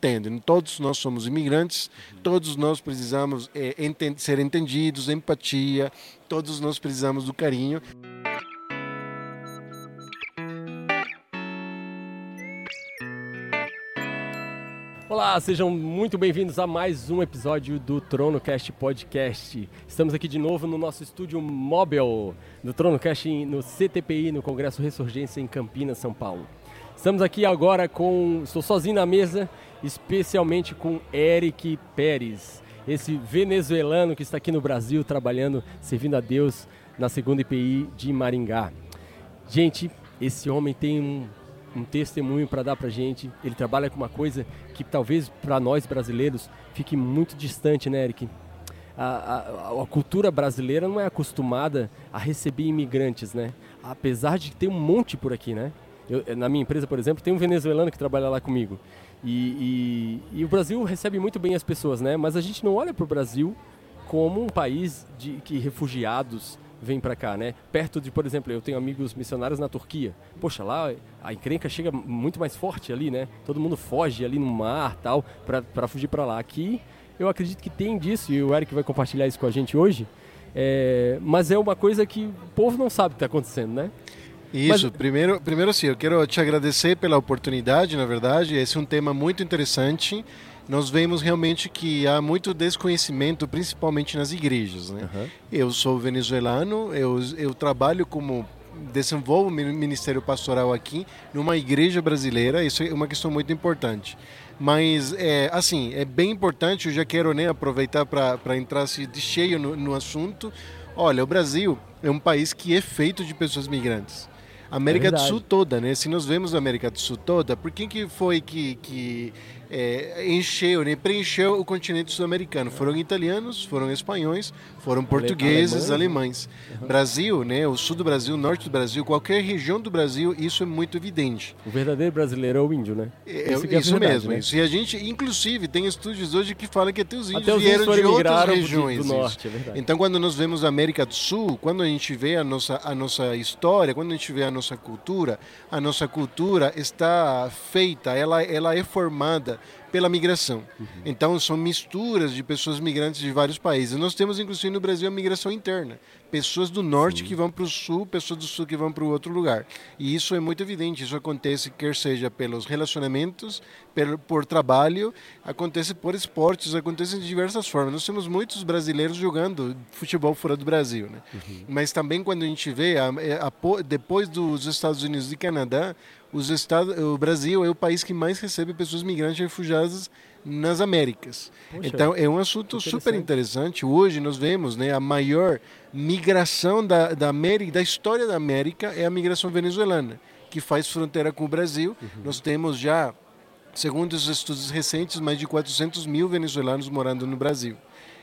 entendem. Todos nós somos imigrantes, todos nós precisamos é, enten ser entendidos, empatia, todos nós precisamos do carinho. Olá, sejam muito bem-vindos a mais um episódio do TronoCast Podcast. Estamos aqui de novo no nosso estúdio móvel do TronoCast no CTPI, no Congresso Ressurgência em Campinas, São Paulo. Estamos aqui agora com. Estou sozinho na mesa, especialmente com Eric Pérez, esse venezuelano que está aqui no Brasil trabalhando, servindo a Deus na segunda IPI de Maringá. Gente, esse homem tem um um testemunho para dar para gente. Ele trabalha com uma coisa que talvez para nós brasileiros fique muito distante, né, Eric? A, a, a, cultura brasileira não é acostumada a receber imigrantes, né? Apesar de ter um monte por aqui, né? Eu, na minha empresa, por exemplo, tem um venezuelano que trabalha lá comigo. E, e, e o Brasil recebe muito bem as pessoas, né? Mas a gente não olha para o Brasil como um país de que refugiados vem para cá, né? Perto de, por exemplo, eu tenho amigos missionários na Turquia. Poxa, lá a encrenca chega muito mais forte ali, né? Todo mundo foge ali no mar, tal, para fugir para lá. Aqui eu acredito que tem disso e o Eric vai compartilhar isso com a gente hoje. É, mas é uma coisa que o povo não sabe que está acontecendo, né? Isso, mas... primeiro, primeiro sim, eu quero te agradecer pela oportunidade, na verdade, esse é um tema muito interessante nós vemos realmente que há muito desconhecimento, principalmente nas igrejas. Né? Uhum. Eu sou venezuelano, eu, eu trabalho como desenvolvo o ministério pastoral aqui numa igreja brasileira, isso é uma questão muito importante. Mas, é, assim, é bem importante, eu já quero né, aproveitar para entrar assim, de cheio no, no assunto. Olha, o Brasil é um país que é feito de pessoas migrantes. América é do Sul toda, né? Se nós vemos a América do Sul toda, por quem que foi que, que é, encheu, né, preencheu o continente sul-americano. Foram italianos, foram espanhóis, foram portugueses, alemães. Uhum. Brasil, né, o sul do Brasil, o norte do Brasil, qualquer região do Brasil, isso é muito evidente. O verdadeiro brasileiro é o índio, né? É, isso, é isso verdade, mesmo. Né? Isso. E a gente, inclusive, tem estudos hoje que falam que até os índios até os vieram de outras regiões. Do, do norte, é verdade. Então, quando nós vemos a América do Sul, quando a gente vê a nossa, a nossa história, quando a gente vê a nossa cultura, a nossa cultura está feita, ela, ela é formada pela migração. Uhum. Então, são misturas de pessoas migrantes de vários países. Nós temos, inclusive, no Brasil, a migração interna. Pessoas do norte Sim. que vão para o sul, pessoas do sul que vão para o outro lugar. E isso é muito evidente. Isso acontece, quer seja pelos relacionamentos, por, por trabalho, acontece por esportes, acontece de diversas formas. Nós temos muitos brasileiros jogando futebol fora do Brasil. Né? Uhum. Mas também, quando a gente vê, a, a, depois dos Estados Unidos e Canadá, os Estados, o Brasil é o país que mais recebe pessoas migrantes e refugiadas nas Américas. Poxa, então é um assunto interessante. super interessante. Hoje nós vemos né, a maior migração da, da América, da história da América é a migração venezuelana, que faz fronteira com o Brasil. Uhum. Nós temos já, segundo os estudos recentes, mais de 400 mil venezuelanos morando no Brasil.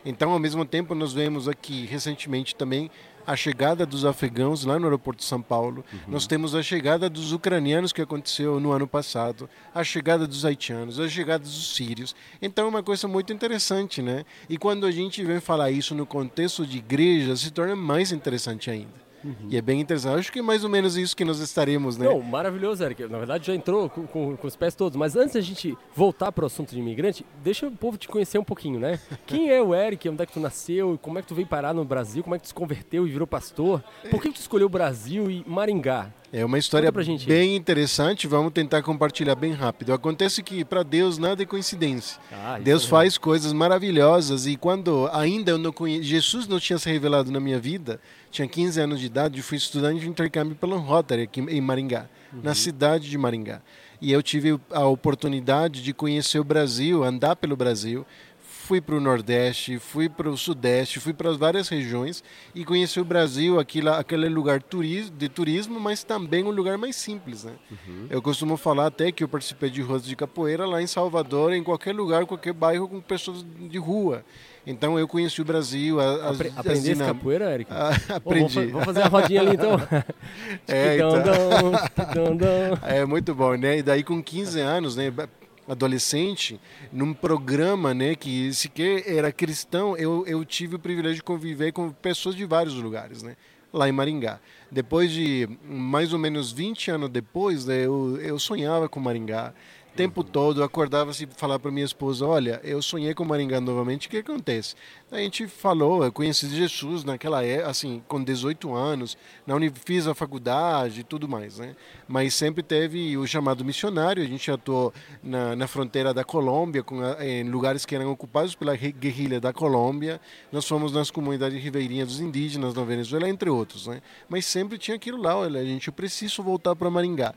Então, ao mesmo tempo, nós vemos aqui recentemente também a chegada dos afegãos lá no aeroporto de São Paulo, uhum. nós temos a chegada dos ucranianos que aconteceu no ano passado, a chegada dos haitianos, a chegada dos sírios. Então é uma coisa muito interessante, né? E quando a gente vem falar isso no contexto de igreja, se torna mais interessante ainda. Uhum. E é bem interessante. Acho que é mais ou menos isso que nós estaremos, né? Não, maravilhoso, Eric. Na verdade, já entrou com, com, com os pés todos. Mas antes da gente voltar para o assunto de imigrante, deixa o povo te conhecer um pouquinho, né? Quem é o Eric? Onde é que tu nasceu? Como é que tu veio parar no Brasil? Como é que tu se converteu e virou pastor? Por que tu escolheu o Brasil e Maringá? É uma história bem interessante, vamos tentar compartilhar bem rápido. Acontece que para Deus nada é coincidência. Ah, Deus é faz coisas maravilhosas e quando ainda eu não conhe... Jesus não tinha se revelado na minha vida, tinha 15 anos de idade, fui estudante de intercâmbio pelo Rotary aqui em Maringá, uhum. na cidade de Maringá. E eu tive a oportunidade de conhecer o Brasil, andar pelo Brasil, fui para o Nordeste, fui para o Sudeste, fui para várias regiões e conheci o Brasil, aquilo, aquele lugar de turismo, mas também um lugar mais simples. Né? Uhum. Eu costumo falar até que eu participei de rodas de capoeira lá em Salvador, em qualquer lugar, qualquer bairro com pessoas de rua. Então eu conheci o Brasil. As, Apre Aprendesse as capoeira, Eric? Ah, aprendi. Oh, vamos fazer a rodinha ali então. é, então. é muito bom, né? E daí com 15 anos, né? Adolescente, num programa né, que sequer era cristão, eu, eu tive o privilégio de conviver com pessoas de vários lugares, né, lá em Maringá. Depois de mais ou menos 20 anos depois, né, eu, eu sonhava com Maringá, tempo todo, eu acordava assim, falar para minha esposa, olha, eu sonhei com Maringá novamente, o que acontece? A gente falou, eu conheci Jesus naquela época, assim, com 18 anos, na fiz a faculdade e tudo mais, né? Mas sempre teve o chamado missionário, a gente atuou na, na fronteira da Colômbia, com, em lugares que eram ocupados pela guerrilha da Colômbia, nós fomos nas comunidades ribeirinhas dos indígenas na Venezuela, entre outros, né? Mas sempre tinha aquilo lá, olha, a gente, eu preciso voltar para Maringá.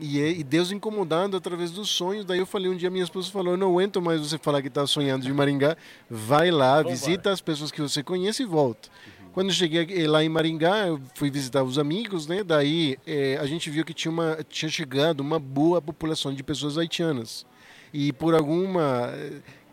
E, e, Deus incomodando através dos sonhos. Daí eu falei um dia, minha esposa falou: não aguento mais você falar que está sonhando de Maringá. Vai lá, visita as pessoas que você conhece e volta. Uhum. Quando eu cheguei lá em Maringá, eu fui visitar os amigos, né? Daí é, a gente viu que tinha, uma, tinha chegado uma boa população de pessoas haitianas. E por alguma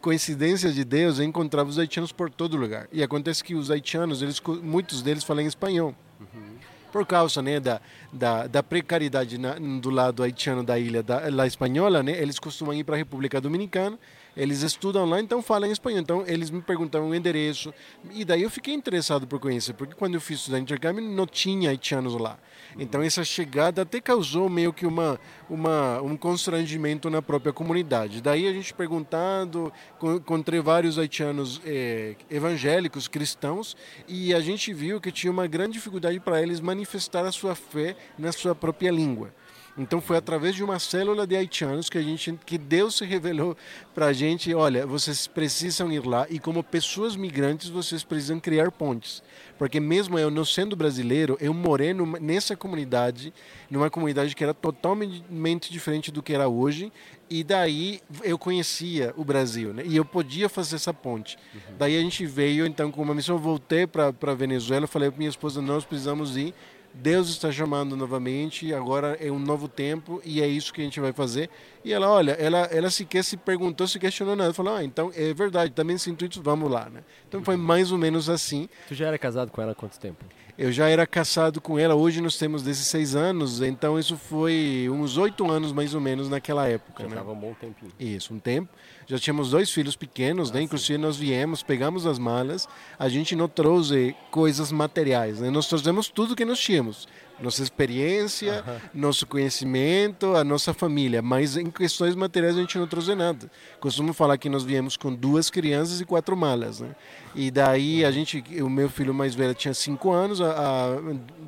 coincidência de Deus, eu encontrava os haitianos por todo lugar. E acontece que os haitianos, eles, muitos deles falam espanhol. Uhum por causa né, da, da, da precariedade na, do lado haitiano da ilha da, la espanhola, né, eles costumam ir para a República Dominicana, eles estudam lá, então falam espanhol. Então eles me perguntaram o endereço, e daí eu fiquei interessado por conhecer, porque quando eu fiz o intercâmbio não tinha haitianos lá. Então essa chegada até causou meio que uma, uma, um constrangimento na própria comunidade. Daí a gente perguntando, encontrei vários haitianos eh, evangélicos, cristãos, e a gente viu que tinha uma grande dificuldade para eles manifestar a sua fé na sua própria língua. Então foi através de uma célula de haitianos que a gente, que Deus se revelou para a gente, olha, vocês precisam ir lá e como pessoas migrantes vocês precisam criar pontes, porque mesmo eu não sendo brasileiro, eu morei numa, nessa comunidade, numa comunidade que era totalmente diferente do que era hoje, e daí eu conhecia o Brasil, né? E eu podia fazer essa ponte. Uhum. Daí a gente veio então com uma missão, eu voltei para para Venezuela, falei para minha esposa, nós precisamos ir Deus está chamando novamente, agora é um novo tempo e é isso que a gente vai fazer. E ela, olha, ela, ela sequer se perguntou, se questionou nada. Falou, ah, então é verdade, também sinto isso, vamos lá, né? Então foi mais ou menos assim. Tu já era casado com ela há quanto tempo? Eu já era casado com ela, hoje nós temos 16 anos, então isso foi uns oito anos mais ou menos naquela época. Já né? um bom tempinho. Isso, um tempo. Já tínhamos dois filhos pequenos, né? ah, inclusive nós viemos, pegamos as malas, a gente não trouxe coisas materiais, né? nós trouxemos tudo que nós tínhamos nossa experiência, uhum. nosso conhecimento, a nossa família. Mas em questões materiais a gente não trouxe nada. Costumo falar que nós viemos com duas crianças e quatro malas, né? E daí a gente, o meu filho mais velho tinha cinco anos, a, a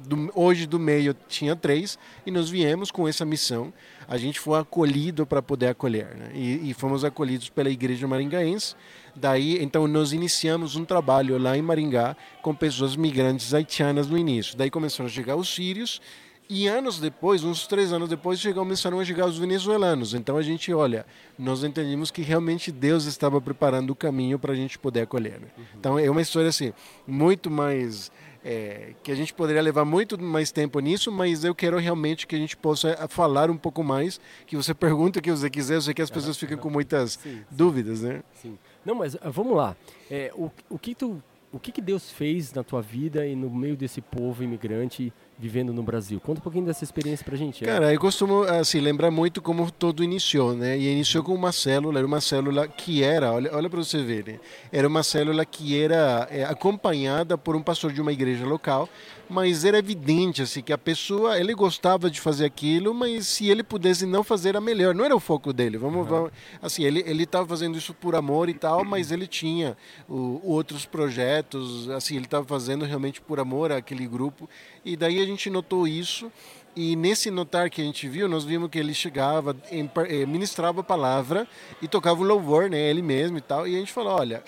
do, hoje do meio tinha três, e nós viemos com essa missão. A gente foi acolhido para poder acolher, né? E, e fomos acolhidos pela Igreja Maringaense. Daí, então, nós iniciamos um trabalho lá em Maringá com pessoas migrantes haitianas no início. Daí começaram a chegar os sírios e anos depois, uns três anos depois, começaram a chegar os venezuelanos. Então a gente, olha, nós entendemos que realmente Deus estava preparando o caminho para a gente poder acolher. Né? Uhum. Então é uma história assim, muito mais. É, que a gente poderia levar muito mais tempo nisso, mas eu quero realmente que a gente possa falar um pouco mais, que você pergunta o que você quiser, eu sei que as pessoas ficam com muitas sim, dúvidas, né? Sim. Não, mas ah, vamos lá. É, o, o que tu o que, que Deus fez na tua vida e no meio desse povo imigrante vivendo no Brasil? Conta um pouquinho dessa experiência pra gente. É. Cara, eu costumo assim, lembrar muito como todo iniciou, né? E iniciou com uma célula, era uma célula que era, olha, olha para você ver, né? era uma célula que era é, acompanhada por um pastor de uma igreja local, mas era evidente assim que a pessoa, ele gostava de fazer aquilo, mas se ele pudesse não fazer era melhor, não era o foco dele. Vamos, uhum. vamos assim, ele ele estava fazendo isso por amor e tal, mas ele tinha o, outros projetos, assim, ele estava fazendo realmente por amor àquele grupo. E daí a gente notou isso. E nesse notar que a gente viu, nós vimos que ele chegava, eh, ministrava a palavra e tocava o louvor, né, ele mesmo e tal. E a gente falou, olha,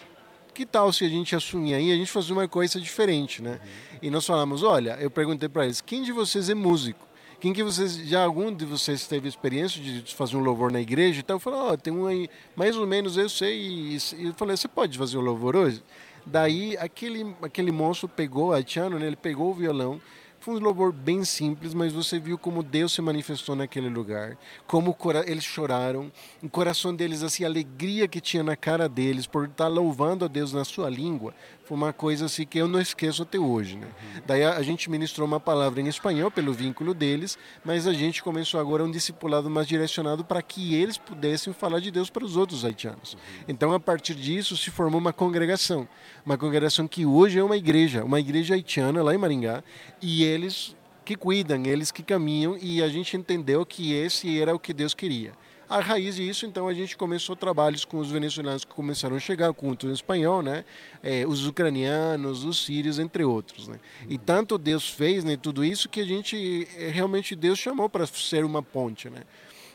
que tal se a gente assumir aí, a gente fazer uma coisa diferente, né? Uhum. E nós falamos, olha, eu perguntei para eles, quem de vocês é músico? Quem que vocês, já algum de vocês teve experiência de fazer um louvor na igreja? Então eu falei, ó, oh, tem um aí, mais ou menos eu sei. E, e eu falei, você pode fazer um louvor hoje? Daí aquele, aquele moço pegou, haitiano, né, ele pegou o violão, foi um louvor bem simples, mas você viu como Deus se manifestou naquele lugar, como eles choraram, o coração deles, assim, a alegria que tinha na cara deles por estar louvando a Deus na sua língua, foi uma coisa assim que eu não esqueço até hoje, né? Uhum. Daí a, a, gente ministrou uma palavra em espanhol pelo vínculo deles, mas a gente começou agora um discipulado mais direcionado para que eles pudessem falar de Deus para os outros haitianos. Uhum. Então a partir disso se formou uma congregação, uma congregação que hoje é uma igreja, uma igreja haitiana lá em Maringá, e eles que cuidam, eles que caminham, e a gente entendeu que esse era o que Deus queria A raiz disso, então, a gente começou trabalhos com os venezuelanos que começaram a chegar, com o espanhol, né? É, os ucranianos, os sírios, entre outros. Né? E tanto Deus fez né, tudo isso que a gente, é, realmente, Deus chamou para ser uma ponte, né?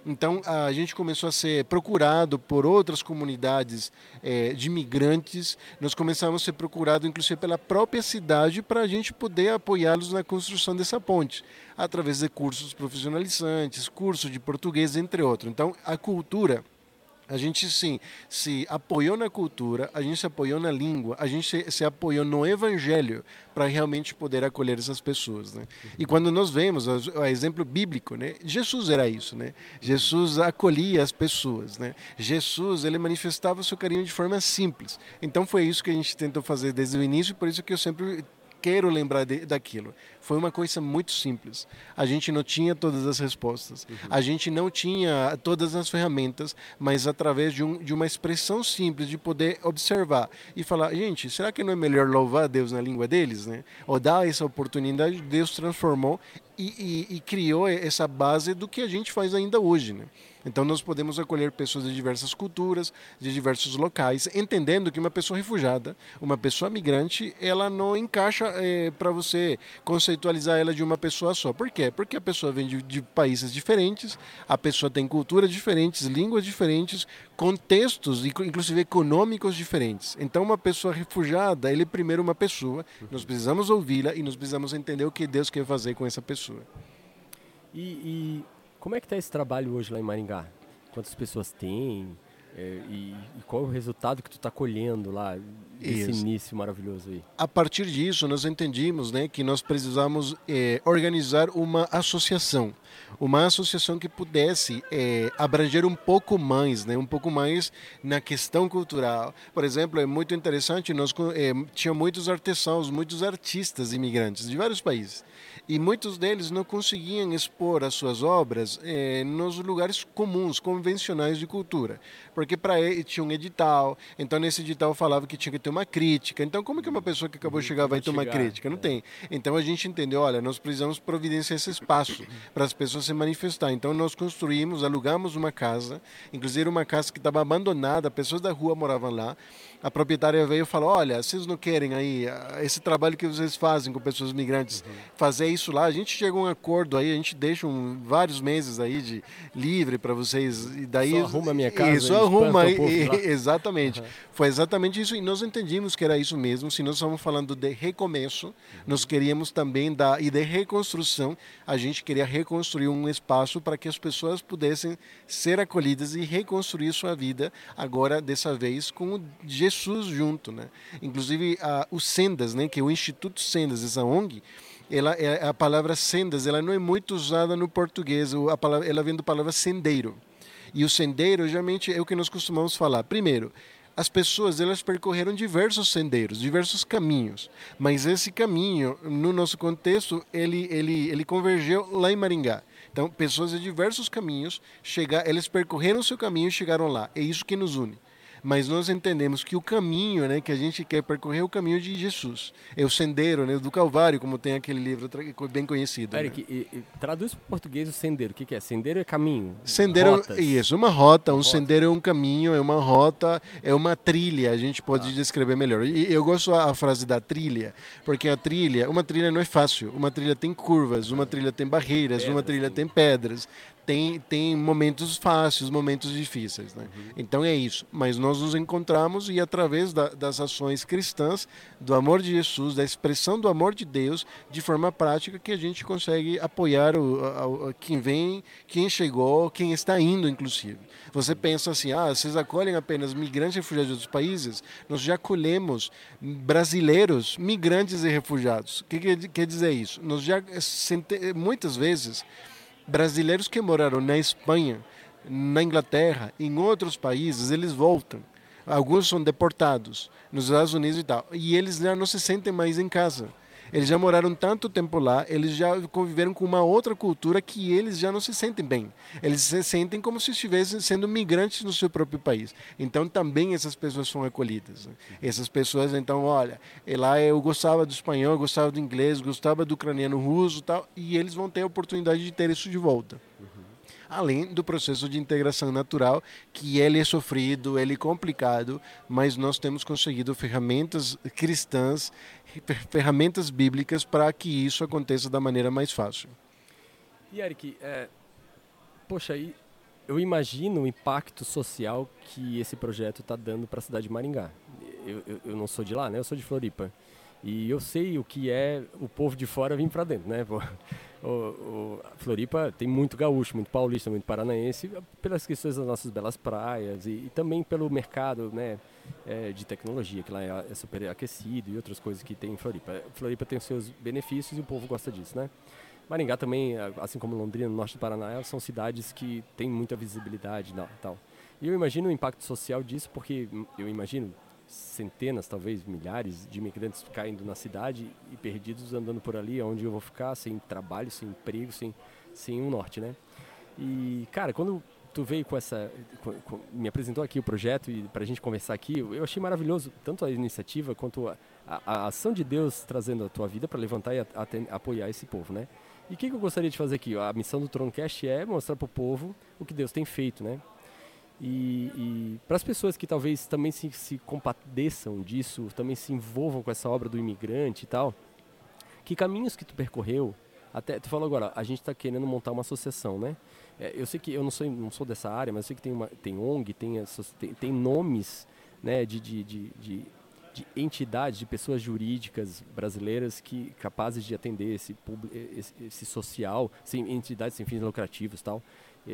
Então a gente começou a ser procurado por outras comunidades é, de imigrantes. Nós começamos a ser procurado, inclusive pela própria cidade, para a gente poder apoiá-los na construção dessa ponte, através de cursos profissionalizantes, cursos de português, entre outros. Então a cultura a gente sim se apoiou na cultura, a gente se apoiou na língua, a gente se, se apoiou no evangelho para realmente poder acolher essas pessoas, né? E quando nós vemos o exemplo bíblico, né? Jesus era isso, né? Jesus acolhia as pessoas, né? Jesus ele manifestava o seu carinho de forma simples. Então foi isso que a gente tentou fazer desde o início, por isso que eu sempre quero lembrar de, daquilo. Foi uma coisa muito simples. A gente não tinha todas as respostas, uhum. a gente não tinha todas as ferramentas, mas através de, um, de uma expressão simples de poder observar e falar, gente, será que não é melhor louvar Deus na língua deles, né? Ou dar essa oportunidade, Deus transformou e, e, e criou essa base do que a gente faz ainda hoje, né? Então nós podemos acolher pessoas de diversas culturas, de diversos locais, entendendo que uma pessoa refugiada, uma pessoa migrante, ela não encaixa é, para você conceitualizar ela de uma pessoa só. Por quê? Porque a pessoa vem de, de países diferentes, a pessoa tem culturas diferentes, línguas diferentes, contextos, inclusive econômicos diferentes. Então uma pessoa refugiada, ele é primeiro uma pessoa, nós precisamos ouvi-la e nós precisamos entender o que Deus quer fazer com essa pessoa. E, e como é que está esse trabalho hoje lá em Maringá? Quantas pessoas tem? É, e, e, qual é o resultado que tu está colhendo lá desse Isso. início maravilhoso aí? A partir disso, nós entendimos né, que nós precisamos é, organizar uma associação. Uma associação que pudesse é, abranger um pouco mais, né, um pouco mais na questão cultural. Por exemplo, é muito interessante, nós é, tinha muitos artesãos, muitos artistas imigrantes de vários países e muitos deles não conseguiam expor as suas obras eh, nos lugares comuns, convencionais de cultura, porque para ele tinha um edital, então nesse edital falava que tinha que ter uma crítica. Então como que uma pessoa que acabou de chegar vai ter uma crítica? Não é. tem. Então a gente entendeu, olha, nós precisamos providenciar esse espaço para as pessoas se manifestar. Então nós construímos, alugamos uma casa, inclusive uma casa que estava abandonada, pessoas da rua moravam lá. A proprietária veio e falou: Olha, vocês não querem aí ah, esse trabalho que vocês fazem com pessoas migrantes, uhum. fazer isso lá? A gente chegou a um acordo aí, a gente deixa um, vários meses aí de livre para vocês. E daí, só arruma a minha casa. Isso, arruma aí. exatamente. Uhum. Foi exatamente isso. E nós entendimos que era isso mesmo. Se nós estamos falando de recomeço, uhum. nós queríamos também dar. E de reconstrução, a gente queria reconstruir um espaço para que as pessoas pudessem ser acolhidas e reconstruir sua vida, agora, dessa vez, com Jesus junto. Né? Inclusive, a, o Sendas, né, que é o Instituto Sendas, essa ONG, ela, é, a palavra sendas ela não é muito usada no português, a palavra, ela vem da palavra sendeiro. E o sendeiro, geralmente, é o que nós costumamos falar. Primeiro, as pessoas elas percorreram diversos sendeiros, diversos caminhos, mas esse caminho, no nosso contexto, ele, ele, ele convergeu lá em Maringá. Então, pessoas de diversos caminhos, chegar, eles percorreram seu caminho e chegaram lá. É isso que nos une mas nós entendemos que o caminho né, que a gente quer percorrer é o caminho de Jesus. É o sendeiro né, do Calvário, como tem aquele livro bem conhecido. Eric, né? e, e, traduz para o português o sendeiro. O que, que, é? Sendeiro é caminho? Sendeiro, Rotas. isso, uma rota. Um rota. sendeiro é um caminho, é uma rota, é uma trilha. A gente pode ah. descrever melhor. E eu gosto a frase da trilha, porque a trilha, uma trilha não é fácil. Uma trilha tem curvas, uma trilha tem barreiras, pedras, uma trilha tem pedras tem, tem momentos fáceis, momentos difíceis. Né? Uhum. Então é isso. Mas nós nos encontramos e através da, das ações cristãs, do amor de Jesus, da expressão do amor de Deus, de forma prática, que a gente consegue apoiar o, a, a, quem vem, quem chegou, quem está indo, inclusive. Você pensa assim, ah, vocês acolhem apenas migrantes e refugiados de outros países? Nós já acolhemos brasileiros, migrantes e refugiados. O que quer, quer dizer isso? Nós já, muitas vezes, brasileiros que moraram na Espanha, na Inglaterra, em outros países, eles voltam. Alguns são deportados nos Estados Unidos e tal. E eles já não se sentem mais em casa. Eles já moraram tanto tempo lá, eles já conviveram com uma outra cultura que eles já não se sentem bem. Eles se sentem como se estivessem sendo migrantes no seu próprio país. Então também essas pessoas são acolhidas. Né? Essas pessoas, então, olha, lá eu gostava do espanhol, eu gostava do inglês, gostava do ucraniano russo tal, e eles vão ter a oportunidade de ter isso de volta. Além do processo de integração natural, que ele é sofrido, ele é complicado, mas nós temos conseguido ferramentas cristãs, ferramentas bíblicas para que isso aconteça da maneira mais fácil. E Eric, é, poxa, eu imagino o impacto social que esse projeto está dando para a cidade de Maringá. Eu, eu, eu, não sou de lá, né? Eu sou de Floripa. E eu sei o que é o povo de fora vir para dentro, né? O, o, Floripa tem muito gaúcho, muito paulista, muito paranaense, pelas questões das nossas belas praias e, e também pelo mercado né, é, de tecnologia, que lá é, é super aquecido e outras coisas que tem em Floripa. Floripa tem os seus benefícios e o povo gosta disso, né? Maringá também, assim como Londrina, no norte do Paraná, são cidades que têm muita visibilidade e tal. E eu imagino o impacto social disso, porque eu imagino centenas, talvez milhares de imigrantes caindo na cidade e perdidos andando por ali, onde eu vou ficar, sem trabalho, sem emprego, sem, sem um norte, né? E, cara, quando tu veio com essa, com, com, me apresentou aqui o projeto e para a gente conversar aqui, eu achei maravilhoso tanto a iniciativa quanto a, a, a ação de Deus trazendo a tua vida para levantar e a, apoiar esse povo, né? E o que, que, eu gostaria de fazer aqui? A missão do Troncast é mostrar para o povo o que Deus tem feito, né? E, e para as pessoas que talvez também se, se compadeçam disso, também se envolvam com essa obra do imigrante e tal, que caminhos que tu percorreu? Até tu falou agora, a gente está querendo montar uma associação, né? É, eu sei que eu não sou não sou dessa área, mas eu sei que tem uma tem ONG, tem tem, tem nomes, né, de, de, de, de de entidades, de pessoas jurídicas brasileiras que capazes de atender esse, esse, esse social, sem entidades sem fins lucrativos tal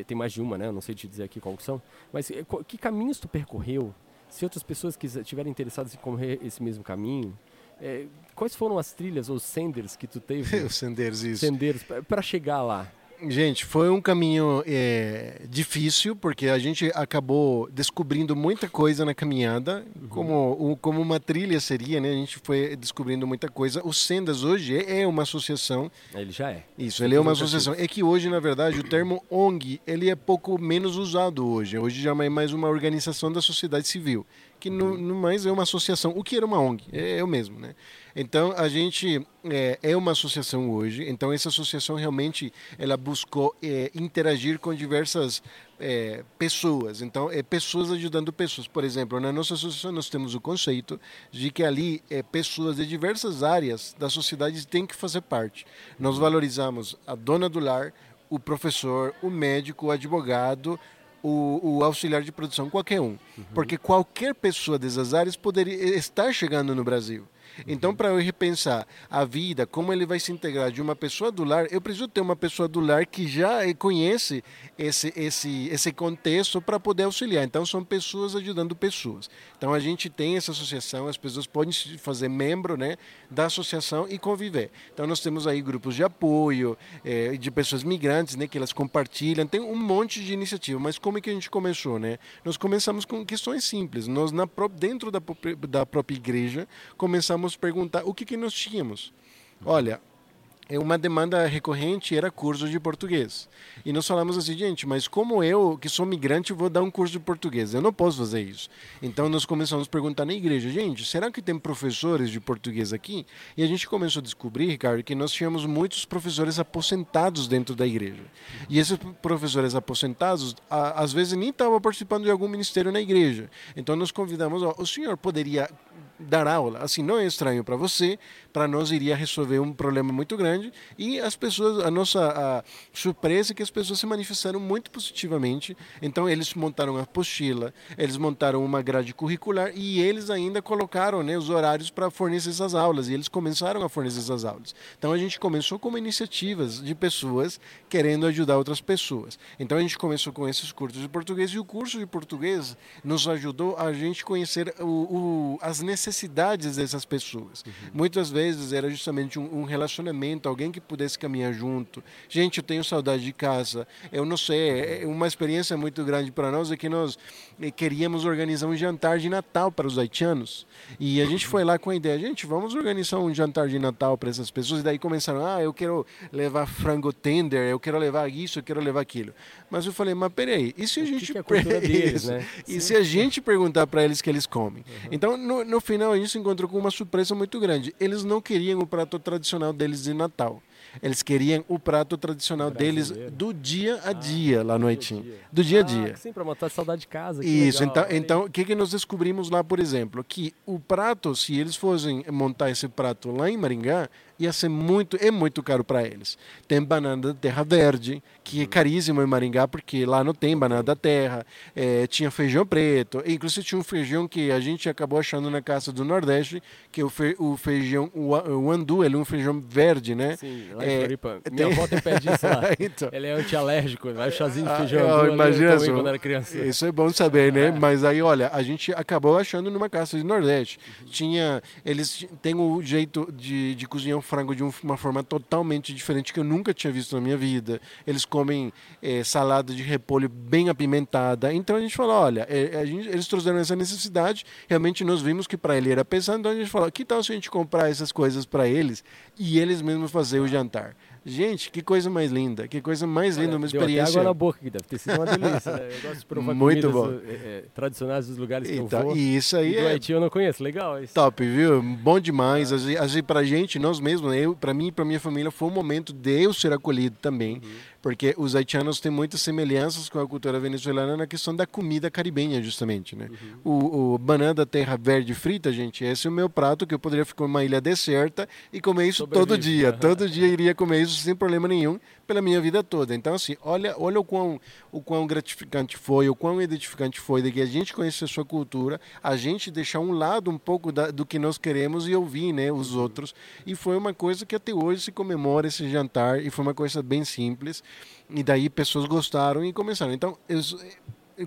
tem mais de uma, né? Eu não sei te dizer aqui qual são. Mas eh, que caminhos tu percorreu? Se outras pessoas estiverem interessadas em correr esse mesmo caminho, é, quais foram as trilhas ou senders que tu teve? Os senders, isso. Senders, para chegar lá. Gente, foi um caminho é, difícil, porque a gente acabou descobrindo muita coisa na caminhada, uhum. como, como uma trilha seria, né? A gente foi descobrindo muita coisa. O Sendas hoje é, uma associação. Ele já é. Isso, ele é uma associação. É que hoje, na verdade, o termo ONG, ele é pouco menos usado hoje. Hoje já é mais uma organização da sociedade civil que no, no, mais é uma associação. O que era uma ONG? É, é o mesmo, né? Então a gente é, é, uma associação hoje. Então essa associação realmente ela buscou é, interagir com diversas é, pessoas. Então é pessoas ajudando pessoas. Por exemplo, na nossa associação nós temos o conceito de que ali é, pessoas de diversas áreas da sociedade têm que fazer parte. Nós valorizamos a dona do lar, o professor, o médico, o advogado, o, o, auxiliar de produção, qualquer um. Uhum. Porque qualquer pessoa dessas áreas poderia estar chegando no Brasil. Então, para eu repensar a vida, como ele vai se integrar de uma pessoa do lar, eu preciso ter uma pessoa do lar que já conhece esse, esse, esse contexto para poder auxiliar. Então, são pessoas ajudando pessoas. Então, a gente tem essa associação, as pessoas podem se fazer membro né, da associação e conviver. Então, nós temos aí grupos de apoio, é, de pessoas migrantes, né, que elas compartilham, tem um monte de iniciativa. Mas como é que a gente começou? Né? Nós começamos com questões simples. Nós, na, dentro da, da própria igreja, começamos vamos perguntar o que, que nós tínhamos. Olha, é uma demanda recorrente era curso de português. E nós falamos assim, gente, mas como eu, que sou migrante, vou dar um curso de português? Eu não posso fazer isso. Então nós começamos a perguntar na igreja, gente, será que tem professores de português aqui? E a gente começou a descobrir, Ricardo, que nós tínhamos muitos professores aposentados dentro da igreja. E esses professores aposentados, às vezes nem estavam participando de algum ministério na igreja. Então nós convidamos, ó, o senhor poderia dar aula. Assim, não é estranho para você, para nós iria resolver um problema muito grande. E as pessoas, a nossa a surpresa é que as pessoas se manifestaram muito positivamente. Então, eles montaram a apostila, eles montaram uma grade curricular e eles ainda colocaram né, os horários para fornecer essas aulas. E eles começaram a fornecer essas aulas. Então, a gente começou como iniciativas de pessoas querendo ajudar outras pessoas. Então, a gente começou com esses cursos de português e o curso de português nos ajudou a gente conhecer o, o, as necessidades necessidades dessas pessoas. Uhum. Muitas vezes era justamente um, um, relacionamento, alguém que pudesse caminhar junto. Gente, eu tenho saudade de casa. Eu não sei, é, é uma experiência muito grande para nós é que nós eh, queríamos organizar um jantar de Natal para os haitianos. E a gente foi lá com a ideia, gente, vamos organizar um jantar de Natal para essas pessoas. E daí começaram, ah, eu quero levar frango tender, eu quero levar isso, eu quero levar aquilo. Mas eu falei, mas peraí, e se a gente... Que é a deles, né? E Sim. se a gente perguntar para eles que eles comem? Uhum. Então, no, no final, a gente se encontrou com uma surpresa muito grande. Eles não queriam o prato tradicional deles de Natal. Eles queriam o prato tradicional deles Brasileiro. do dia a Ah, dia lá no do Haiti. dia. Do dia a Ah, dia. sim, para matar a saudade de casa. Isso, legal, então, então o que, que nós descobrimos lá, por exemplo? Que o prato, se eles fossem montar esse prato lá em Maringá, ia ser muito, é muito caro para eles. Tem banana da terra verde, que Uhum. é caríssimo em Maringá, porque lá não tem banana da terra. É, tinha feijão preto, inclusive tinha um feijão que a gente acabou achando na casa do Nordeste, que é o, fe, o feijão, o, o andu, ele é um feijão verde, né? Sim, lá É, Floripa. tem- Minha avó tem pé disso lá. então, Ele é antialérgico, vai o chazinho de Ah, feijão. ali, tomei só. quando era criança. Isso é bom saber, né? Mas aí, olha, a gente acabou achando numa casa de Nordeste. Tinha, eles têm o jeito de, de cozinhar um frango de um- uma forma totalmente diferente que eu nunca tinha visto na minha vida. Eles comem eh, salada de repolho bem apimentada. Então a gente falou, olha, a gente- eles trouxeram essa necessidade. Realmente nós vimos que para ele era pesado. Então a gente falou, que tal se a gente comprar essas coisas para eles e eles mesmos fazer o jantar? Gente, que coisa mais linda, que coisa mais linda, uma Deu até experiência. água na boca, que deve ter sido uma delícia. né? Eu gosto de provar Muito bom. eh, tradicionais dos lugares que eu Então, vou. e isso aí E do é Haiti eu não conheço, legal isso. Top, viu? Bom demais. Assim, assim, pra gente, nós mesmos, eu, pra mim e pra minha família, foi um momento de eu ser acolhido também. Porque os haitianos têm muitas semelhanças com a cultura venezuelana na questão da comida caribenha, justamente, né? O, o banana da terra verde frita, gente, esse é o meu prato que eu poderia ficar numa ilha deserta e comer isso todo dia. Todo dia iria comer isso sem problema nenhum pela minha vida toda. Então, assim, olha, olha o quão, o quão gratificante foi, o quão edificante foi de que a gente conhecer a sua cultura, a gente deixar um lado um pouco da- do que nós queremos e ouvir, né, os outros. E foi uma coisa que até hoje se comemora esse jantar e foi uma coisa bem simples. E daí pessoas gostaram e começaram. Então, eu-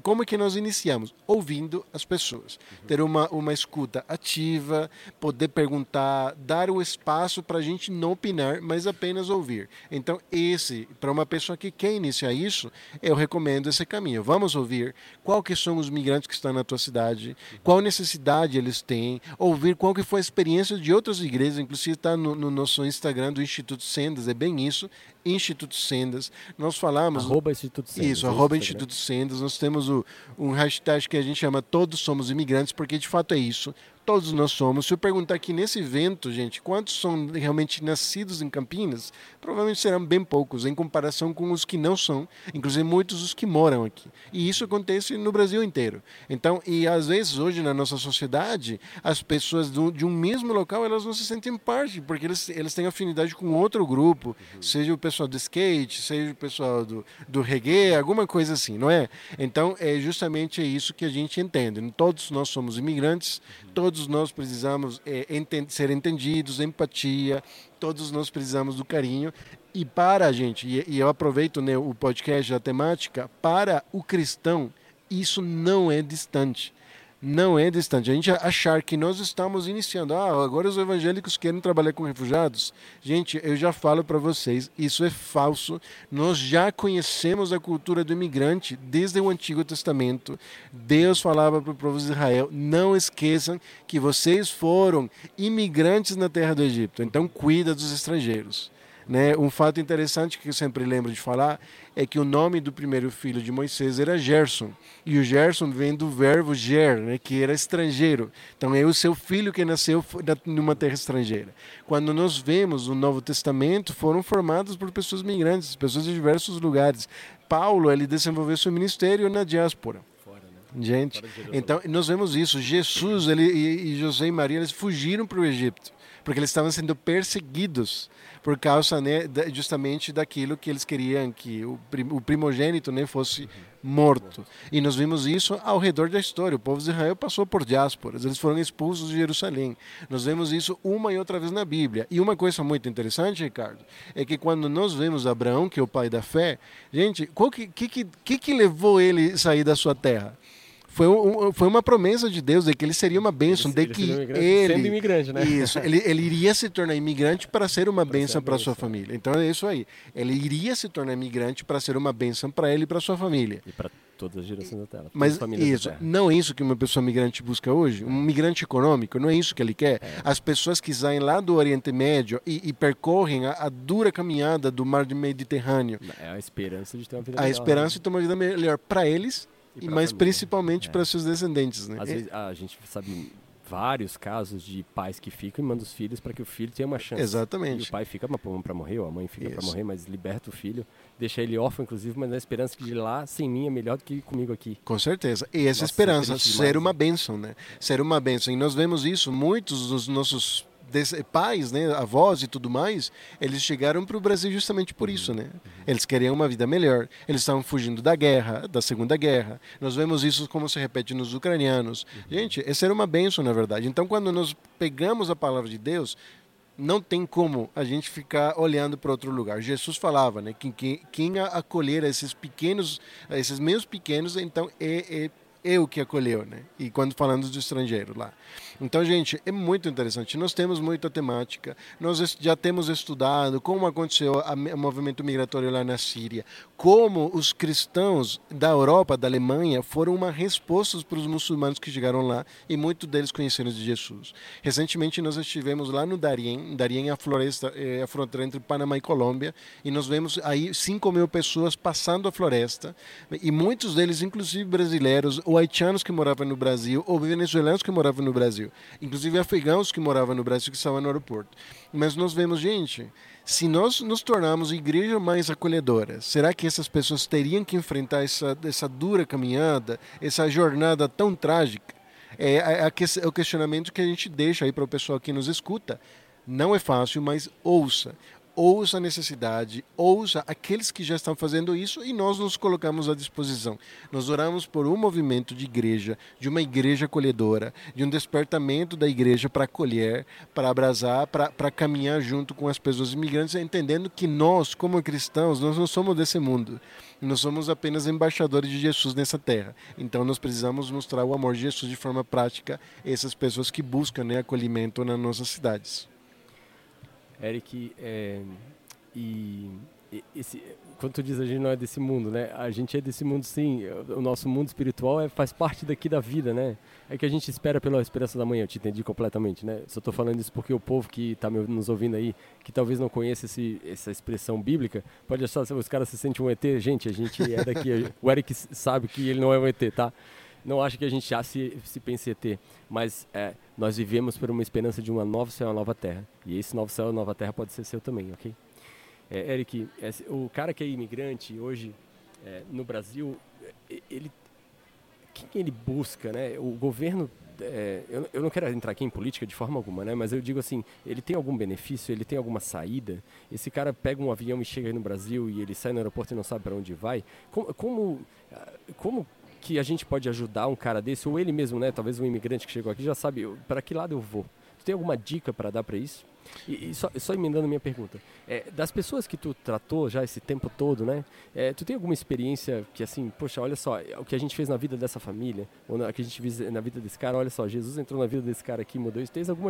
como é que nós iniciamos? Ouvindo as pessoas. Ter uma, uma escuta ativa, poder perguntar, dar o espaço para a gente não opinar, mas apenas ouvir. Então, esse, para uma pessoa que quer iniciar isso, eu recomendo esse caminho. Vamos ouvir qual que são os migrantes que estão na tua cidade, qual necessidade eles têm, ouvir qual que foi a experiência de outras igrejas, inclusive está no, no nosso Instagram do Instituto Sendas, é bem isso, Instituto Sendas. Nós falamos... Arroba Instituto Sendas. Isso, é arroba Instagram. Instituto Sendas. Nós temos o, um hashtag que a gente chama Todos Somos Imigrantes, porque de fato é isso. Todos nós somos. Se eu perguntar aqui nesse evento, gente, quantos são realmente nascidos em Campinas, provavelmente serão bem poucos, em comparação com os que não são, inclusive muitos os que moram aqui. E isso acontece no Brasil inteiro. Então, e às vezes hoje na nossa sociedade, as pessoas do, de um mesmo local, elas não se sentem parte, porque eles, eles têm afinidade com outro grupo, seja o pessoal do skate, seja o pessoal do, do reggae, alguma coisa assim, não é? Então, é justamente isso que a gente entende. Todos nós somos imigrantes, todos nós precisamos é, enten- ser entendidos, empatia, todos nós precisamos do carinho. E para a gente, e, e eu aproveito né, o podcast, a temática, para o cristão, isso não é distante. Não é distante. A gente achar que nós estamos iniciando, ah, agora os evangélicos querem trabalhar com refugiados. Gente, eu já falo para vocês, isso é falso. Nós já conhecemos a cultura do imigrante desde o Antigo Testamento. Deus falava para o povo de Israel: não esqueçam que vocês foram imigrantes na terra do Egito. Então, cuida dos estrangeiros. Né? Um fato interessante que eu sempre lembro de falar é que o nome do primeiro filho de Moisés era Gerson. E o Gerson vem do verbo ger, né? que era estrangeiro. Então é o seu filho que nasceu numa terra estrangeira. Quando nós vemos o Novo Testamento, foram formados por pessoas migrantes, pessoas de diversos lugares. Paulo, ele desenvolveu seu ministério na diáspora. Gente, então nós vemos isso. Jesus ele, e, José e Maria eles fugiram para o Egito porque eles estavam sendo perseguidos por causa né, justamente daquilo que eles queriam que o, prim- o primogênito né, fosse morto. E nós vimos isso ao redor da história. O povo de Israel passou por diásporas, eles foram expulsos de Jerusalém. Nós vemos isso uma e outra vez na Bíblia. E uma coisa muito interessante, Ricardo, é que quando nós vemos Abraão, que é o pai da fé, gente, o que, que, que que levou ele a sair da sua terra? Foi, um- foi uma promessa de Deus de que ele seria uma bênção, Ele- de ele que um ele sendo imigrante, né? isso, ele, ele iria se tornar imigrante para ser uma bênção para sua família. Então é isso aí. Ele iria se tornar imigrante para ser uma bênção para ele e para sua família. E para todas as gerações da Terra. Mas isso, não é isso que uma pessoa migrante busca hoje? Um migrante econômico, não é isso que ele quer? As pessoas que saem lá do Oriente Médio e, e percorrem a, a dura caminhada do mar Mediterrâneo, É a esperança de ter uma vida a melhor, esperança né? de ter uma vida melhor para eles, E e mas família. principalmente É. para seus descendentes. Né? Às vezes a gente sabe vários casos de pais que ficam e mandam os filhos para que o filho tenha uma chance. Exatamente. E o pai fica para morrer, ou a mãe fica para morrer, mas liberta o filho, deixa ele órfão, inclusive, mas na esperança que de lá, sem mim, é melhor do que comigo aqui. Com certeza. E essa Nossa, esperança, ser uma bênção, né? Ser uma bênção. E nós vemos isso, muitos dos nossos pais, né, avós e tudo mais, eles chegaram para o Brasil justamente por isso, né? Eles queriam uma vida melhor. Eles estavam fugindo da guerra, da Segunda Guerra. Nós vemos isso como se repete nos ucranianos. Gente, essa era uma benção, na verdade. Então, quando nós pegamos a palavra de Deus, não tem como a gente ficar olhando para outro lugar. Jesus falava, né, que quem, quem acolher esses pequenos, esses meus pequenos, então é, é eu que acolheu, né? E quando falando do estrangeiro lá. Então, gente, é muito interessante. Nós temos muita temática. Nós já temos estudado como aconteceu o movimento migratório lá na Síria, como os cristãos da Europa, da Alemanha, foram uma resposta para os muçulmanos que chegaram lá e muitos deles conheceram de Jesus. Recentemente nós estivemos lá no Darién. Darién é a floresta, é a fronteira entre Panamá e Colômbia, e nós vemos aí 5 mil pessoas passando a floresta e muitos deles, inclusive brasileiros ou haitianos que moravam no Brasil ou venezuelanos que moravam no Brasil, inclusive afegãos que moravam no Brasil que estavam no aeroporto. Mas nós vemos, gente, se nós nos tornarmos igreja mais acolhedora, será que essas pessoas teriam que enfrentar essa, essa dura caminhada, essa jornada tão trágica? É, é, é o questionamento que a gente deixa aí para o pessoal que nos escuta. Não é fácil, mas ouça ouça a necessidade, ouça aqueles que já estão fazendo isso e nós nos colocamos à disposição. Nós oramos por um movimento de igreja, de uma igreja acolhedora, de um despertamento da igreja para acolher, para abraçar, para caminhar junto com as pessoas imigrantes, entendendo que nós, como cristãos, nós não somos desse mundo. Nós somos apenas embaixadores de Jesus nessa terra. Então nós precisamos mostrar o amor de Jesus de forma prática a essas pessoas que buscam né, acolhimento nas nossas cidades. Eric, é, e esse, quando tu diz a gente não é desse mundo, né? A gente é desse mundo sim. O nosso mundo espiritual é, faz parte daqui da vida, né? É que a gente espera pela esperança da manhã. Eu te entendi completamente, né? Só estou falando isso porque o povo que está nos ouvindo aí, que talvez não conheça esse, essa expressão bíblica, pode achar que os caras se sentem um ET. Gente, a gente é daqui. o Eric sabe que ele não é um ET, tá? Não acho que a gente já se, se pense ET, mas é, nós vivemos por uma esperança de uma nova céu e uma nova terra. E esse novo céu e nova terra pode ser seu também, ok? É, Eric, é, o cara que é imigrante hoje é, no Brasil, ele, quem ele busca, né? O governo é, eu, eu, não quero entrar aqui em política de forma alguma, né? Mas eu digo assim, ele tem algum benefício, ele tem alguma saída? Esse cara pega um avião e chega no Brasil e ele sai no aeroporto e não sabe para onde vai? Como, como, como que a gente pode ajudar um cara desse, ou ele mesmo, né? Talvez um imigrante que chegou aqui já sabe para que lado eu vou. Tu tem alguma dica para dar para isso? E, e só, só, emendando minha pergunta, é, das pessoas que tu tratou já esse tempo todo, né? É, tu tem alguma experiência que assim, poxa, olha só, o que a gente fez na vida dessa família, ou o que a gente fez na vida desse cara, olha só, Jesus entrou na vida desse cara aqui, mudou isso. Tens algum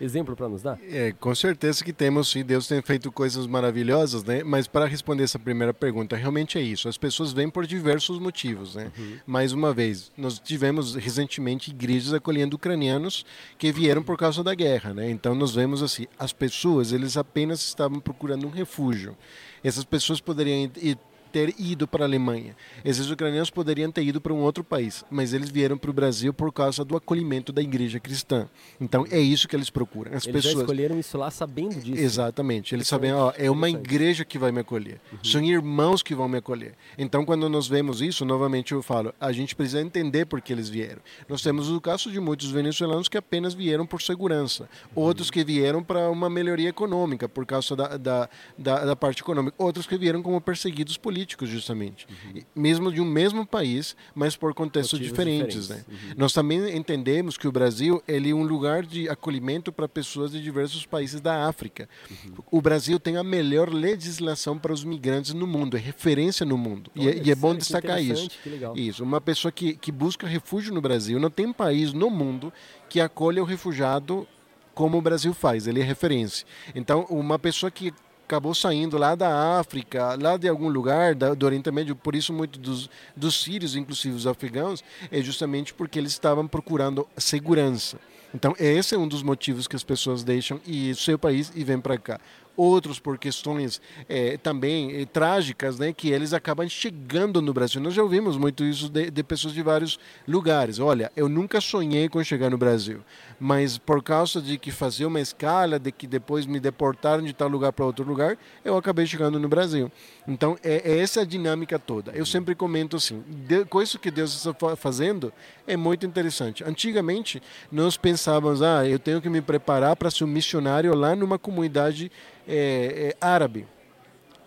exemplo para nos dar? É, com certeza que temos, sim. Deus tem feito coisas maravilhosas, né? Mas para responder essa primeira pergunta, realmente é isso. As pessoas vêm por diversos motivos, né? Uhum. Mais uma vez, nós tivemos recentemente igrejas acolhendo ucranianos que vieram por causa da guerra, né? Então nós vemos assim assim, as pessoas, eles apenas estavam procurando um refúgio. Essas pessoas poderiam ir ter ido para a Alemanha. Esses ucranianos poderiam ter ido para um outro país, mas eles vieram para o Brasil por causa do acolhimento da igreja cristã. Então é isso que eles procuram. As eles pessoas já escolheram isso lá sabendo disso. Exatamente. Eles sabem, ó, é uma igreja que vai me acolher. Uhum. São irmãos que vão me acolher. Então quando nós vemos isso, novamente eu falo, a gente precisa entender por que eles vieram. Nós temos o caso de muitos venezuelanos que apenas vieram por segurança, uhum. outros que vieram para uma melhoria econômica por causa da, da, da, da parte econômica, outros que vieram como perseguidos políticos políticos, justamente. Uhum. Mesmo de um mesmo país, mas por contextos Motivos diferentes. diferentes. Né? Uhum. Nós também entendemos que o Brasil ele é um lugar de acolhimento para pessoas de diversos países da África. Uhum. O Brasil tem a melhor legislação para os migrantes no mundo, é referência no mundo. Olha, e, é, e é bom destacar isso. Isso. Uma pessoa que, que busca refúgio no Brasil, não tem país no mundo que acolha o refugiado como o Brasil faz, ele é referência. Então, uma pessoa que acabou saindo lá da África, lá de algum lugar da, do Oriente Médio, por isso muito dos, dos sírios, inclusive os afegãos, é justamente porque eles estavam procurando segurança. Então esse é um dos motivos que as pessoas deixam e seu país e vêm para cá. outros por questões é, também é, trágicas, né, que eles acabam chegando no Brasil. Nós já ouvimos muito isso de, de, pessoas de vários lugares. Olha, eu nunca sonhei com chegar no Brasil, mas por causa de que fazer uma escala, de que depois me deportaram de tal lugar para outro lugar, eu acabei chegando no Brasil. Então, é, é essa a dinâmica toda. Eu sempre comento assim, de, com isso que Deus está fazendo, é muito interessante. Antigamente, nós pensávamos, ah, eu tenho que me preparar para ser um missionário lá numa comunidade é, árabe.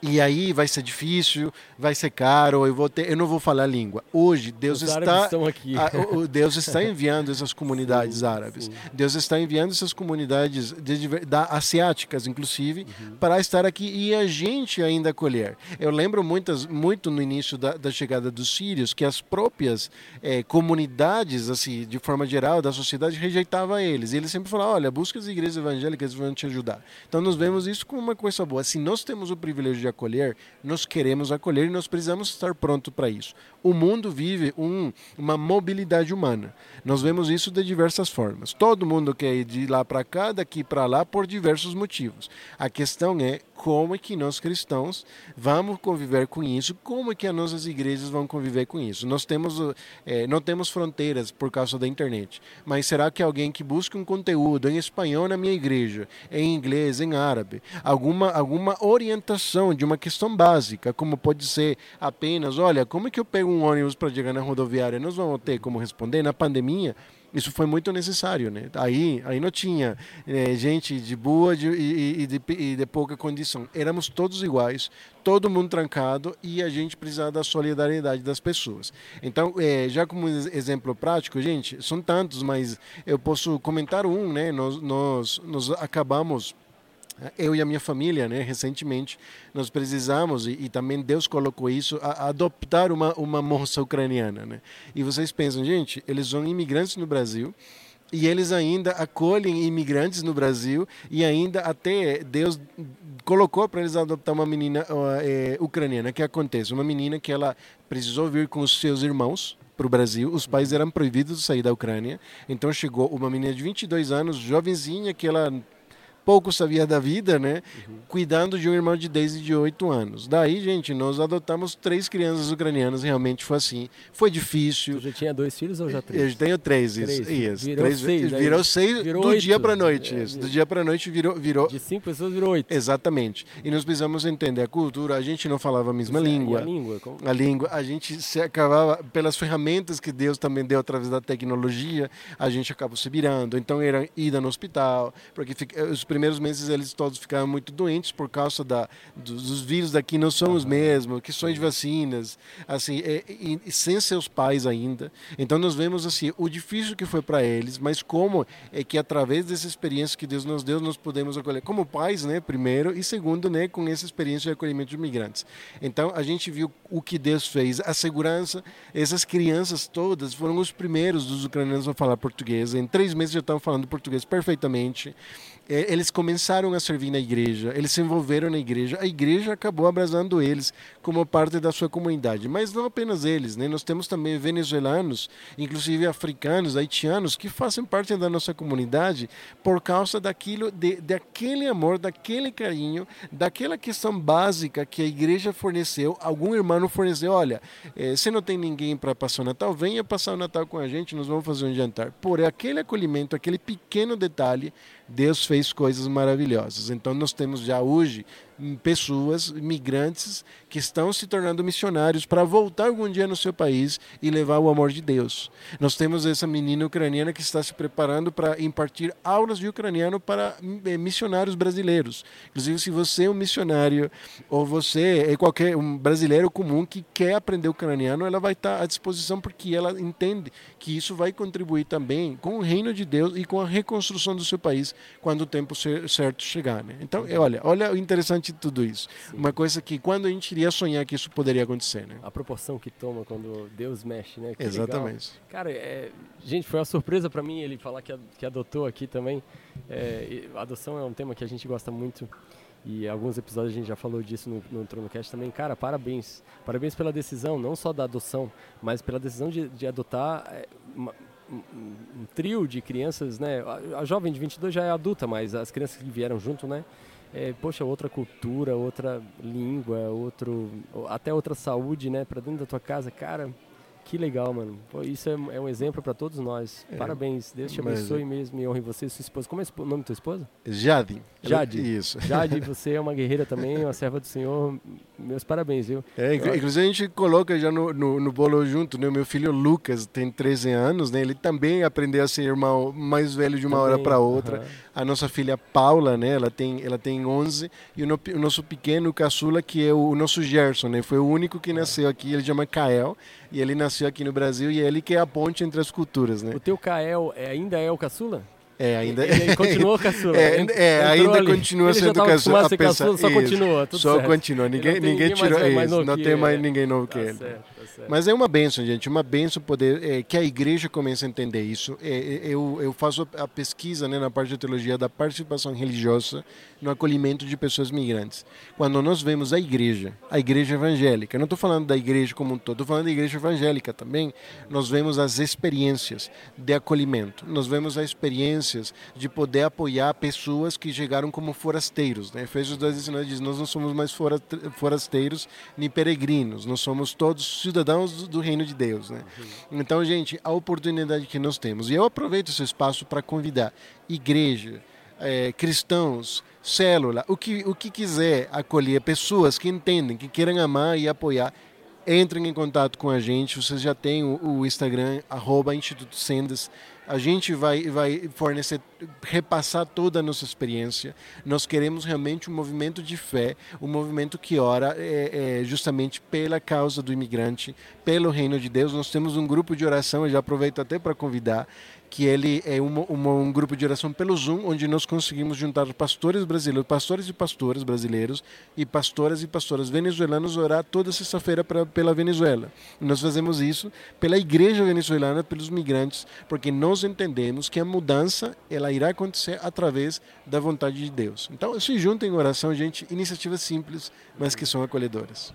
E aí vai ser difícil, vai ser caro, eu vou ter, eu não vou falar a língua. Hoje Deus Os está a, o, Deus está enviando essas comunidades sim, árabes. Sim. Deus está enviando essas comunidades de, da, asiáticas, inclusive, uhum. para estar aqui e a gente ainda acolher. Eu lembro muitas, muito no início da, da chegada dos sírios que as próprias é, comunidades, assim, de forma geral, da sociedade rejeitavam eles. E eles sempre falavam: olha, busca as igrejas evangélicas vão te ajudar. Então nós vemos isso como uma coisa boa. Se nós temos o privilégio de acolher, nós queremos acolher e nós precisamos estar pronto para isso. O mundo vive um, uma mobilidade humana. Nós vemos isso de diversas formas. Todo mundo quer ir de lá para cá, daqui para lá, por diversos motivos. A questão é como é que nós cristãos vamos conviver com isso, como é que as nossas igrejas vão conviver com isso. Nós temos, é, não temos fronteiras por causa da internet, mas será que alguém que busca um conteúdo em espanhol na minha igreja, em inglês, em árabe, alguma, alguma orientação de uma questão básica, como pode ser apenas, olha, como é que eu pego um ônibus para chegar na rodoviária? Nós vamos ter como responder na pandemia isso foi muito necessário, né? Aí, aí não tinha é, gente de boa de, e, e, de, e, de, pouca condição. Éramos todos iguais, todo mundo trancado e a gente precisava da solidariedade das pessoas. Então, é, já como exemplo prático, gente, são tantos, mas eu posso comentar um, né? Nós, nós, nós acabamos eu e a minha família, né, recentemente, nós precisamos, e, e também Deus colocou isso, a, a adoptar uma, uma moça ucraniana. Né? E vocês pensam, gente, eles são imigrantes no Brasil, e eles ainda acolhem imigrantes no Brasil e ainda até Deus colocou para eles adotar uma menina uh, é, ucraniana. O que acontece? Uma menina que ela precisou vir com os seus irmãos para o Brasil. Os pais eram proibidos de sair da Ucrânia. Então chegou uma menina de 22 anos, jovenzinha, que ela pouco sabia da vida, né? Uhum. Cuidando de um irmão de 10 e de 8 anos. Daí, gente, nós adotamos três crianças ucranianas, realmente foi assim. Foi difícil. Você já tinha dois filhos ou já três? Eu tenho três, isso. Três. isso. Virou três, seis. Virou seis virou do oito. dia para noite, é, isso. Do dia para noite virou, virou... De cinco pessoas virou oito. Exatamente. E nós precisamos entender a cultura, a gente não falava a mesma língua. a língua? Como? A língua, a gente se acabava, pelas ferramentas que Deus também deu através da tecnologia, a gente acabou se virando. Então era ida no hospital, porque os primeiros meses eles todos ficaram muito doentes por causa da, dos, vírus daqui não são os mesmos, questões de vacinas, assim, é, e, e sem seus pais ainda. Então nós vemos assim o difícil que foi para eles, mas como é que através dessa experiência que Deus nos deu, nós podemos acolher como pais, né, primeiro, e segundo, né, com essa experiência de acolhimento de imigrantes. Então a gente viu o que Deus fez, a segurança, essas crianças todas foram os primeiros dos ucranianos a falar português. Em três meses já estavam falando português perfeitamente. É, eles começaram a servir na igreja, eles se envolveram na igreja, a igreja acabou abraçando eles como parte da sua comunidade. Mas não apenas eles, né? nós temos também venezuelanos, inclusive africanos, haitianos, que fazem parte da nossa comunidade por causa daquilo, de, daquele amor, daquele carinho, daquela questão básica que a igreja forneceu, algum irmão forneceu, olha, eh, se não tem ninguém para passar o Natal, venha passar o Natal com a gente, nós vamos fazer um jantar. Por aquele acolhimento, aquele pequeno detalhe, Deus fez coisas maravilhosas. Então nós temos já hoje pessoas, migrantes, que estão se tornando missionários para voltar algum dia no seu país e levar o amor de Deus. Nós temos essa menina ucraniana que está se preparando para impartir aulas de ucraniano para eh, missionários brasileiros. Inclusive, se você é um missionário ou você é qualquer um brasileiro comum que quer aprender ucraniano, ela vai estar à disposição porque ela entende que isso vai contribuir também com o reino de Deus e com a reconstrução do seu país quando o tempo certo chegar. Né? Então, olha, olha o interessante de tudo isso. Sim. Uma coisa que quando a gente iria sonhar que isso poderia acontecer, né? A proporção que toma quando Deus mexe, né? Que Exatamente. Legal. Cara, é, gente, foi uma surpresa para mim ele falar que, que adotou aqui também. É, adoção é um tema que a gente gosta muito e alguns episódios a gente já falou disso no, no TronoCast também. Cara, parabéns. Parabéns pela decisão, não só da adoção, mas pela decisão de, de adotar é, uma, um, um, trio de crianças, né? A, a jovem de 22 já é adulta, mas as crianças que vieram junto, né? É, poxa, outra cultura, outra língua, outro, até outra saúde, né, para dentro da tua casa, cara, que legal, mano. Pô, isso é, é, um exemplo para todos nós. É, Parabéns. Deus te abençoe mas... mesmo e honre você e sua esposa. Como é o nome da tua esposa? Jade. Jade. Isso. Jade, você é uma guerreira também, uma serva do Senhor. Meus parabéns, viu? É, inclusive a gente coloca já no, no, no, bolo junto, né? O meu filho Lucas tem 13 anos, né? Ele também aprendeu a ser irmão mais velho de uma também, hora para outra. A nossa filha Paula, né? Ela tem, ela tem 11. E o, no, o nosso pequeno caçula, que é o, o, nosso Gerson, né? Foi o único que nasceu aqui, ele chama Kael. E ele nasceu aqui no Brasil e é ele que é a ponte entre as culturas, né? O teu Kael é, ainda é o caçula? É, ainda. Ele, ele continuou caçula. É, é ainda ali. continua ele sendo caçula. A pensar, caçula só isso, continua, Só certo. continua. Ninguém, ninguém, ninguém tirou mais, mais isso. Não tem mais ninguém novo tá que ele. Certo, tá Mas é uma benção, gente. Uma benção poder é, que a igreja comece a entender isso. É, é, eu, eu faço a pesquisa né, na parte de teologia da participação religiosa no acolhimento de pessoas migrantes. Quando nós vemos a igreja, a igreja evangélica, não estou falando da igreja como um todo, estou falando da igreja evangélica também, nós vemos as experiências de acolhimento. Nós vemos as experiências de poder apoiar pessoas que chegaram como forasteiros. Né? Efésios 2,19 diz: Nós não somos mais forasteiros nem peregrinos, nós somos todos cidadãos do reino de Deus. Né? Então, gente, a oportunidade que nós temos, e eu aproveito esse espaço para convidar igreja, é, cristãos, célula, o que, o que quiser acolher pessoas que entendem, que queiram amar e apoiar entrem em contato com a gente. Vocês já têm o, o Instagram, arroba Instituto Sendas. A gente vai, vai fornecer, repassar toda a nossa experiência. Nós queremos realmente um movimento de fé, um movimento que ora é, é, justamente pela causa do imigrante, pelo reino de Deus. Nós temos um grupo de oração, eu já aproveito até para convidar, que ele é um grupo de oração pelo Zoom, onde nós conseguimos juntar pastores brasileiros, pastores e pastoras brasileiros e pastoras e pastoras venezuelanos orar toda sexta-feira pela Venezuela. E nós fazemos isso pela igreja venezuelana, pelos migrantes, porque nós entendemos que a mudança ela irá acontecer através da vontade de Deus. Então, se juntem em oração, gente, iniciativas simples, mas que são acolhedoras.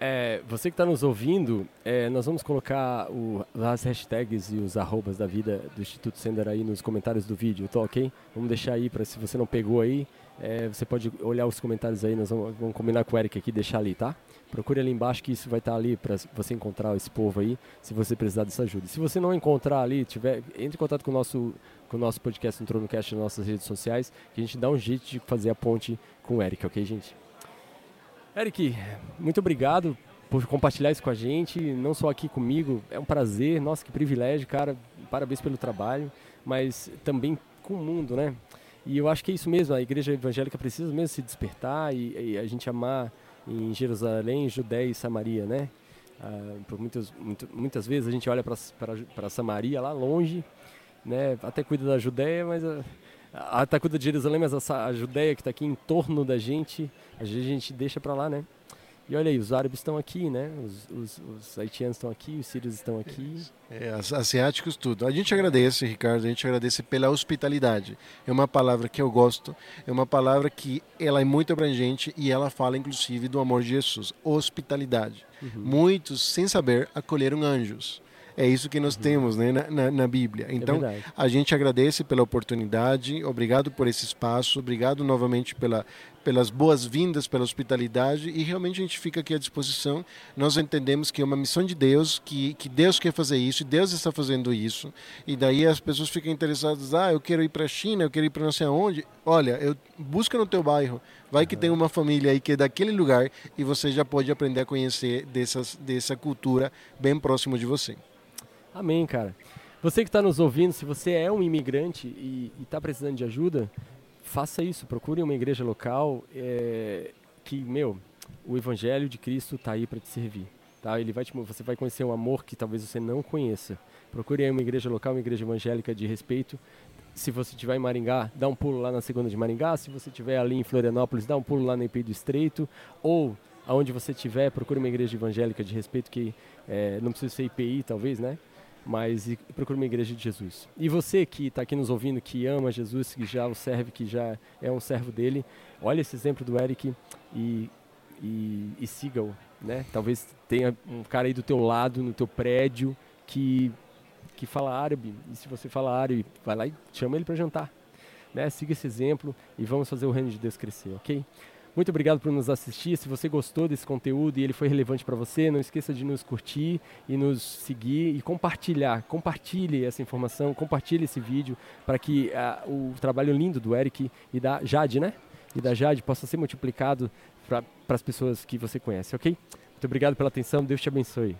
É, você que está nos ouvindo, é, nós vamos colocar o, as hashtags e os arrobas da vida do Instituto Sender aí nos comentários do vídeo, tá ok? Vamos deixar aí para se você não pegou aí, é, você pode olhar os comentários aí, nós vamos, vamos, combinar com o Eric aqui, deixar ali, tá? Procure ali embaixo que isso vai estar tá ali para você encontrar esse povo aí, se você precisar dessa ajuda. Se você não encontrar ali, tiver, entre em contato com o nosso, com o nosso podcast no TronoCast nas nossas redes sociais, que a gente dá um jeito de fazer a ponte com o Eric, ok, gente? Eric, muito obrigado por compartilhar isso com a gente, não só aqui comigo, é um prazer, nossa, que privilégio, cara, parabéns pelo trabalho, mas também com o mundo, né? E eu acho que é isso mesmo, a igreja evangélica precisa mesmo se despertar e, e a gente amar em Jerusalém, Judéia e Samaria, né? Ah, por muitas, muito, muitas vezes a gente olha para Samaria lá longe, né? Até cuida da Judéia, mas a, até cuida de Jerusalém, mas a, a Judéia que está aqui em torno da gente, a gente deixa para lá, né? E olha aí, os árabes estão aqui, né? Os, os, os haitianos estão aqui, os sírios estão aqui. É, asiáticos, tudo. A gente agradece, Ricardo, a gente agradece pela hospitalidade. É uma palavra que eu gosto, é uma palavra que ela é muito abrangente e ela fala, inclusive, do amor de Jesus. Hospitalidade. Uhum. Muitos, sem saber, acolheram anjos. É isso que nós uhum. temos né, na, na, na Bíblia. É então, é a gente agradece pela oportunidade, obrigado por esse espaço, obrigado novamente pela, pelas boas-vindas, pela hospitalidade e realmente a gente fica aqui à disposição. Nós entendemos que é uma missão de Deus, que, que Deus quer fazer isso, e Deus está fazendo isso. E daí as pessoas ficam interessadas, ah, eu quero ir para a China, eu quero ir para não sei aonde. Olha, eu busca no teu bairro, vai que tem uma família aí que é daquele lugar e você já pode aprender a conhecer dessas, dessa cultura bem próximo de você. Amém, cara. Você que está nos ouvindo, se você é um imigrante e está precisando de ajuda, faça isso. Procure uma igreja local é, que, meu, o Evangelho de Cristo está aí para te servir. Tá? Ele vai te, você vai conhecer um amor que talvez você não conheça. Procure aí uma igreja local, uma igreja evangélica de respeito. Se você estiver em Maringá, dá um pulo lá na segunda de Maringá. Se você estiver ali em Florianópolis, dá um pulo lá na IP do Estreito. Ou aonde você estiver, procure uma igreja evangélica de respeito que é, não precisa ser IPI, talvez, né? Mas procure uma igreja de Jesus. E você que está aqui nos ouvindo, que ama Jesus, que já o serve, que já é um servo dele, olha esse exemplo do Eric e, e, e siga-o. Né? Talvez tenha um cara aí do teu lado, no teu prédio, que, que fala árabe. E se você fala árabe, vai lá e chama ele para jantar. né? Siga esse exemplo e vamos fazer o reino de Deus crescer, ok? Muito obrigado por nos assistir. Se você gostou desse conteúdo e ele foi relevante para você, não esqueça de nos curtir e nos seguir e compartilhar. Compartilhe essa informação, compartilhe esse vídeo para que uh, o trabalho lindo do Eric e da Jade, né? E da Jade possa ser multiplicado para as pessoas que você conhece, ok? Muito obrigado pela atenção. Deus te abençoe.